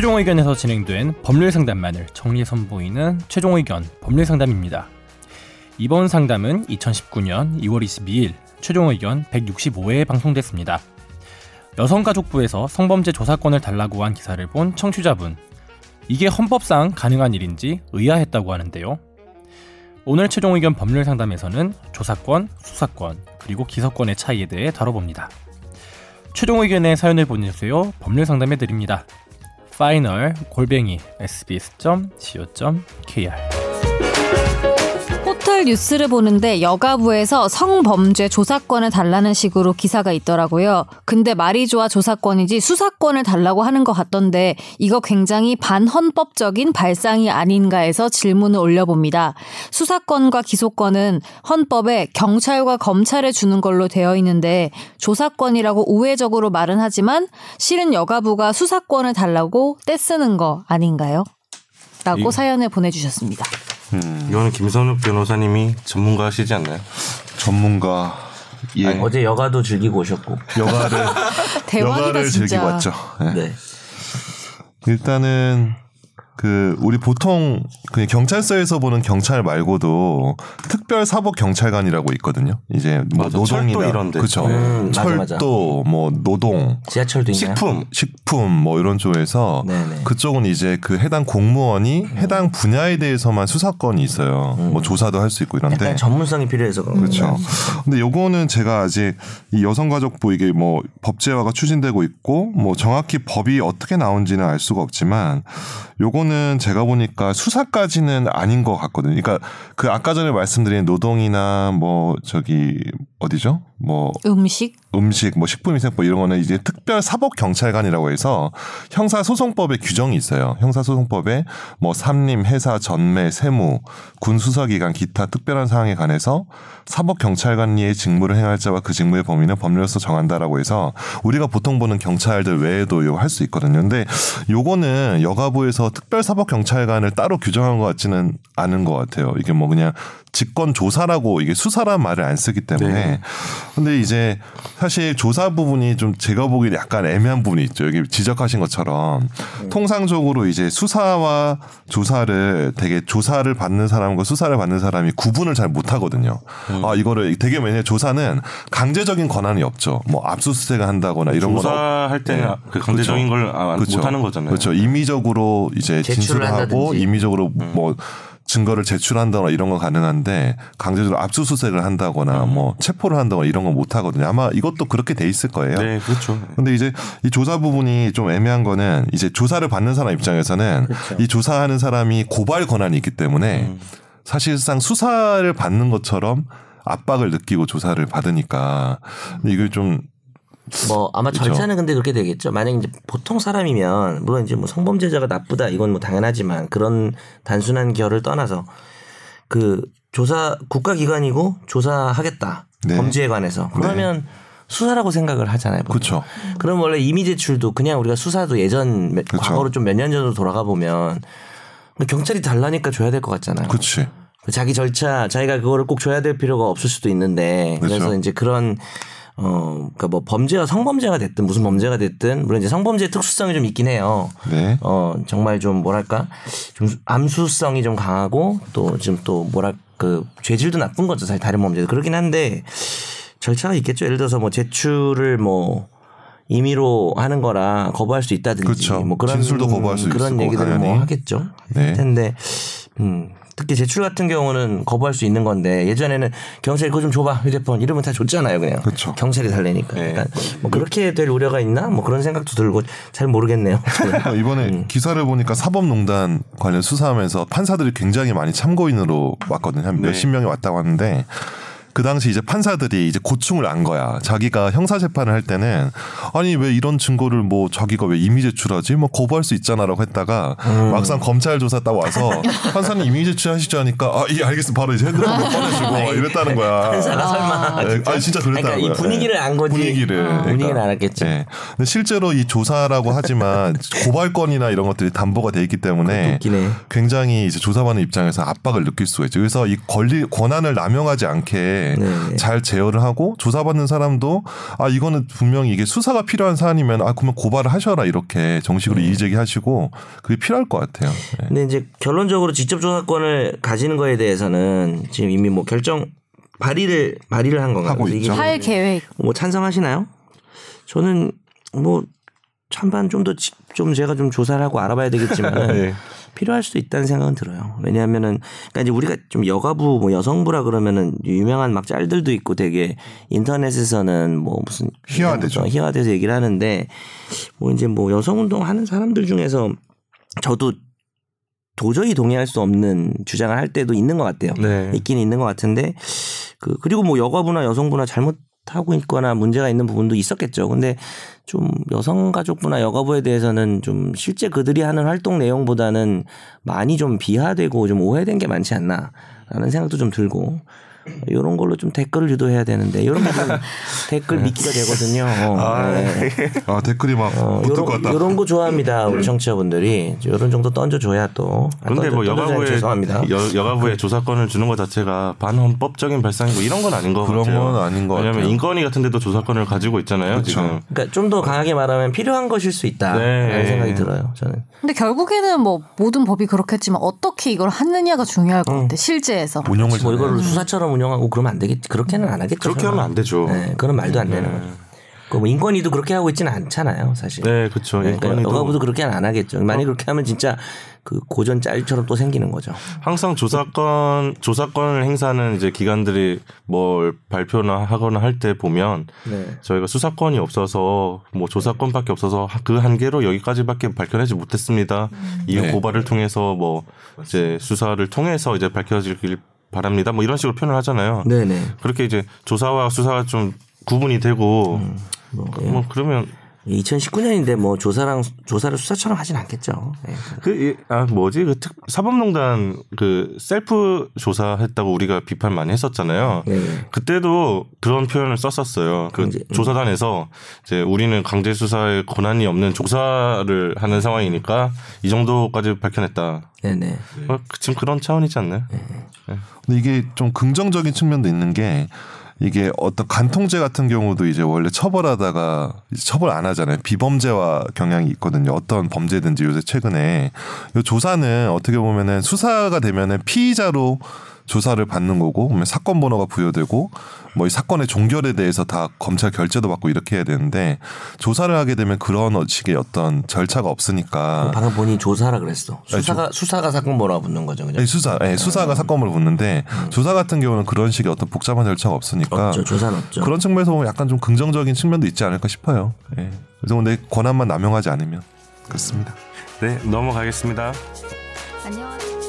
최종 의견에서 진행된 법률 상담만을 정리해 선보이는 최종 의견 법률 상담입니다. 이번 상담은 2019년 2월 22일 최종 의견 165회에 방송됐습니다. 여성가족부에서 성범죄 조사권을 달라고 한 기사를 본 청취자분. 이게 헌법상 가능한 일인지 의아했다고 하는데요. 오늘 최종 의견 법률 상담에서는 조사권, 수사권, 그리고 기소권의 차이에 대해 다뤄봅니다. 최종 의견의 사연을 보내주세요. 법률 상담해 드립니다. final 골뱅이 sbs.co.kr 포털 뉴스를 보는데 여가부에서 성범죄 조사권을 달라는 식으로 기사가 있더라고요. 근데 말이 좋아 조사권이지 수사권을 달라고 하는 것 같던데 이거 굉장히 반헌법적인 발상이 아닌가 해서 질문을 올려봅니다. 수사권과 기소권은 헌법에 경찰과 검찰에 주는 걸로 되어 있는데 조사권이라고 우회적으로 말은 하지만 실은 여가부가 수사권을 달라고 떼쓰는 거 아닌가요? 라고 이- 사연을 보내주셨습니다. 이거는 김선욱 변호사님이 전문가시지 않나요? 전문가 예 아니, 어제 여가도 즐기고 오셨고. 여가를 대박이다 여가를 진짜. 즐기고 왔죠. 예. 네. 일단은 그 우리 보통 그냥 경찰서에서 보는 경찰 말고도 특별 사법 경찰관이라고 있거든요. 이제 뭐 맞아, 노동이나 이런 데. 그렇죠. 음, 맞아, 철도 뭐 노동 지하철도 있나요? 식품 식품 뭐 이런 쪽에서 네네. 그쪽은 이제 그 해당 공무원이 해당 분야에 대해서만 수사권이 있어요. 뭐 조사도 할 수 있고 이런데 약간 전문성이 필요해서 그런 그렇죠. 근데 요거는 제가 아직 이 여성가족부 이게 뭐 법제화가 추진되고 있고 뭐 정확히 법이 어떻게 나온지는 알 수가 없지만 요거는 제가 보니까 수사까지는 아닌 것 같거든요. 그러니까 그 아까 전에 말씀드린 노동이나 뭐 저기 어디죠? 뭐 음식? 음식, 뭐 식품위생법 이런 거는 이제 특별 사법 경찰관이라고 해서 형사소송법에 규정이 있어요. 형사소송법에 뭐 삼림, 회사, 전매, 세무, 군 수사기관 기타 특별한 사항에 관해서 사법 경찰관리의 직무를 행할 자와 그 직무의 범위는 법률로서 정한다라고 해서 우리가 보통 보는 경찰들 외에도 이거 할 수 있거든요. 근데 요거는 여가부에서 특별 사법 경찰관을 따로 규정한 것 같지는 않은 것 같아요. 이게 뭐 그냥 직권 조사라고 이게 수사란 말을 안 쓰기 때문에 네. 근데 이제 사실 조사 부분이 좀 제가 보기에 약간 애매한 부분이 있죠. 여기 지적하신 것처럼 통상적으로 이제 수사와 조사를 되게 조사를 받는 사람과 수사를 받는 사람이 구분을 잘 못하거든요. 아 이거를 되게 왜냐 조사는 강제적인 권한이 없죠. 뭐 압수수색을 한다거나 이런 거 조사할 때는 그 강제적인 걸 아, 못하는 거잖아요. 그렇죠. 임의적으로 이제 진술을 하고 한다든지. 임의적으로 뭐 증거를 제출한다거나 이런 건 가능한데 강제적으로 압수수색을 한다거나 뭐 체포를 한다거나 이런 건 못 하거든요. 아마 이것도 그렇게 돼 있을 거예요. 네, 그렇죠. 근데 이제 이 조사 부분이 좀 애매한 거는 이제 조사를 받는 사람 입장에서는 이 조사하는 사람이 고발 권한이 있기 때문에 사실상 수사를 받는 것처럼 압박을 느끼고 조사를 받으니까 이게 좀 뭐 아마 그렇죠. 절차는 근데 그렇게 되겠죠. 만약 이제 보통 사람이면 물론 이제 뭐 성범죄자가 나쁘다 이건 뭐 당연하지만 그런 단순한 결을 떠나서 그 조사 국가기관이고 조사하겠다 네. 범죄에 관해서 그러면 수사라고 생각을 하잖아요. 그렇죠. 그럼 원래 이미 제출도 그냥 우리가 수사도 예전 몇- 그쵸. 과거로 좀 몇 년 전으로 돌아가 보면 경찰이 달라니까 줘야 될 것 같잖아요. 그렇지. 그 자기 절차 자기가 그거를 꼭 줘야 될 필요가 없을 수도 있는데 그래서 그렇죠. 이제 그런 어 그러니까 뭐 범죄가 성범죄가 됐든 무슨 범죄가 됐든 물론 이제 성범죄의 특수성이 좀 있긴 해요. 네. 어 정말 좀 뭐랄까 좀 암수성이 좀 강하고 또 지금 또 뭐랄 그 죄질도 나쁜 거죠 사실 다른 범죄도 그렇긴 한데 절차가 있겠죠. 예를 들어서 뭐 제출을 뭐 임의로 하는 거라 거부할 수 있다든지 그렇죠. 뭐 그런 진술도 거부할 수 그런 얘기들을 뭐. 하겠죠. 네. 할 텐데 음 특히 제출 같은 경우는 거부할 수 있는 건데 예전에는 경찰이 그거 좀 줘봐 휴대폰 이러면 다 줬잖아요 그냥 그렇죠. 경찰이 달래니까 네. 약간 뭐 그렇게 될 우려가 있나 뭐 그런 생각도 들고 잘 모르겠네요. 이번에 음. 기사를 보니까 사법농단 관련 수사하면서 판사들이 굉장히 많이 참고인으로 왔거든요. 한 네. 몇십 명이 왔다고 하는데 그 당시 이제 판사들이 이제 고충을 안 거야. 자기가 형사 재판을 할 때는 아니 왜 이런 증거를 뭐 자기가 왜 임의 제출하지? 뭐 거부할 수 있잖아라고 했다가 음. 막상 검찰 조사 딱 와서 판사님 임의 제출하시죠 하니까 아, 예 알겠습니다. 바로 이제 핸드폰 꺼내시고 막 이랬다는 거야. 판사가 설마 네, 아니 진짜 그랬다는 그러니까 이 거야. 분위기를 네. 안 거지. 분위기를 어, 분위기는 알았겠지. 네. 근데 실제로 이 조사라고 하지만 고발권이나 이런 것들이 담보가 돼 있기 때문에. 굉장히 이제 조사받는 입장에서 압박을 느낄 수가 있죠. 그래서 이 권리 권한을 남용하지 않게 때 네. 잘 제어를 하고 조사받는 사람도 아 이거는 분명히 이게 수사가 필요한 사안이면 아 그러면 고발을 하셔라 이렇게 정식으로 이의 제기하시고 그게 필요할 것 같아요. 네. 근데 이제 결론적으로 직접 조사권을 가지는 거에 대해서는 지금 이미 뭐 결정 발의를 발의를 한 건가요? 하고 이게 있죠. 할 계획. 뭐 찬성하시나요? 저는 뭐 찬반 좀 더좀 제가 좀 조사를 하고 알아봐야 되겠지만 예. 필요할 수도 있다는 생각은 들어요. 왜냐하면은 그러니까 이제 우리가 좀 여가부 뭐 여성부라 그러면은 유명한 막 짤들도 있고 되게 인터넷에서는 뭐 무슨 희화되죠. 어, 희화돼서 얘기를 하는데 뭐 이제 뭐 여성 운동 하는 사람들 중에서 저도 도저히 동의할 수 없는 주장을 할 때도 있는 것 같아요. 네. 있긴 있는 것 같은데 그 그리고 뭐 여가부나 여성부나 잘못 하고 있거나 문제가 있는 부분도 있었겠죠. 근데 좀 여성가족부나 여가부에 대해서는 좀 실제 그들이 하는 활동 내용보다는 많이 좀 비하되고 좀 오해된 게 많지 않나라는 생각도 좀 들고 이런 걸로 좀 댓글을 유도해야 되는데 이런 부분 댓글 미끼가 되거든요. 어, 네. 아 댓글이 막 어, 붙을 것 같다. 요런 거 좋아합니다. 우리 청취자분들이 이런 정도 던져줘야 또. 아, 근데 던져- 뭐 여가부에 죄송합니다. 여, 여가부에 조사권을 주는 것 자체가 반헌법적인 발상이고 이런 건 아닌 것 그런 같아요. 건 아닌 것 왜냐하면 같아요. 인권위 같은 데도 조사권을 가지고 있잖아요. 그렇죠. 지금. 그러니까 좀 더 강하게 말하면 필요한 것일 수 있다라는 네. 생각이 들어요. 저는. 근데 결국에는 뭐 모든 법이 그렇겠지만 어떻게 이걸 하느냐가 중요할 것 같아. 실제에서. 운영을 뭐. 이거를 수사처럼 운영하고 그러면 안 되겠지. 그렇게는 안 하겠죠. 그렇게 설마. 하면 안 되죠. 네, 그건 말도 안 되는 거죠. 그뭐 인권위도 그렇게 하고 있지는 않잖아요, 사실. 네, 그렇죠. 그러니까 인권위도 여가부도 그렇게 안 하겠죠. 만약 에 그렇게 하면 진짜 그 고전 짤처럼 또 생기는 거죠. 항상 조사권 조사권을 행사하는 이제 기관들이 뭘 발표나 하거나 할 때 보면 네. 저희가 수사권이 없어서 뭐 조사권밖에 없어서 그 한계로 여기까지밖에 밝혀내지 못했습니다. 이 네. 고발을 통해서 뭐 이제 수사를 통해서 이제 밝혀지길 바랍니다. 뭐 이런 식으로 표현을 하잖아요. 네네. 그렇게 이제 조사와 수사가 좀 구분이 되고 뭐, 뭐 그러면 2019년인데 뭐 조사랑 조사를 수사처럼 하진 않겠죠. 네. 그아 뭐지 그 특, 사법농단 그 셀프 조사했다고 우리가 비판 많이 했었잖아요. 네. 그때도 그런 표현을 썼었어요. 그 강제- 음. 조사단에서 이제 우리는 강제 수사에 권한이 없는 조사를 하는 상황이니까 이 정도까지 밝혀냈다. 네네. 어, 지금 그런 차원이지 않나요? 근데 이게 좀 긍정적인 측면도 있는 게 이게 어떤 간통죄 같은 경우도 이제 원래 처벌하다가 이제 처벌 안 하잖아요. 비범죄화 경향이 있거든요. 어떤 범죄든지 요새 최근에 이 조사는 어떻게 보면은 수사가 되면은 피의자로 조사를 받는 거고, 그러면 사건 번호가 부여되고, 뭐 이 사건의 종결에 대해서 다 검찰 결재도 받고 이렇게 해야 되는데 조사를 하게 되면 그런 식의 어떤 절차가 없으니까 방금 본인이 조사라 그랬어. 아니, 수사가 수사가 사건 뭐라 붙는 거죠? 네, 수사, 예, 수사가 사건을 붙는데 조사 같은 경우는 그런 식의 어떤 복잡한 절차가 없으니까 없죠. 조사는 없죠. 그런 측면에서 보면 약간 좀 긍정적인 측면도 있지 않을까 싶어요. 예. 그래서 근데 권한만 남용하지 않으면 그렇습니다. 네 넘어가겠습니다. 안녕하세요.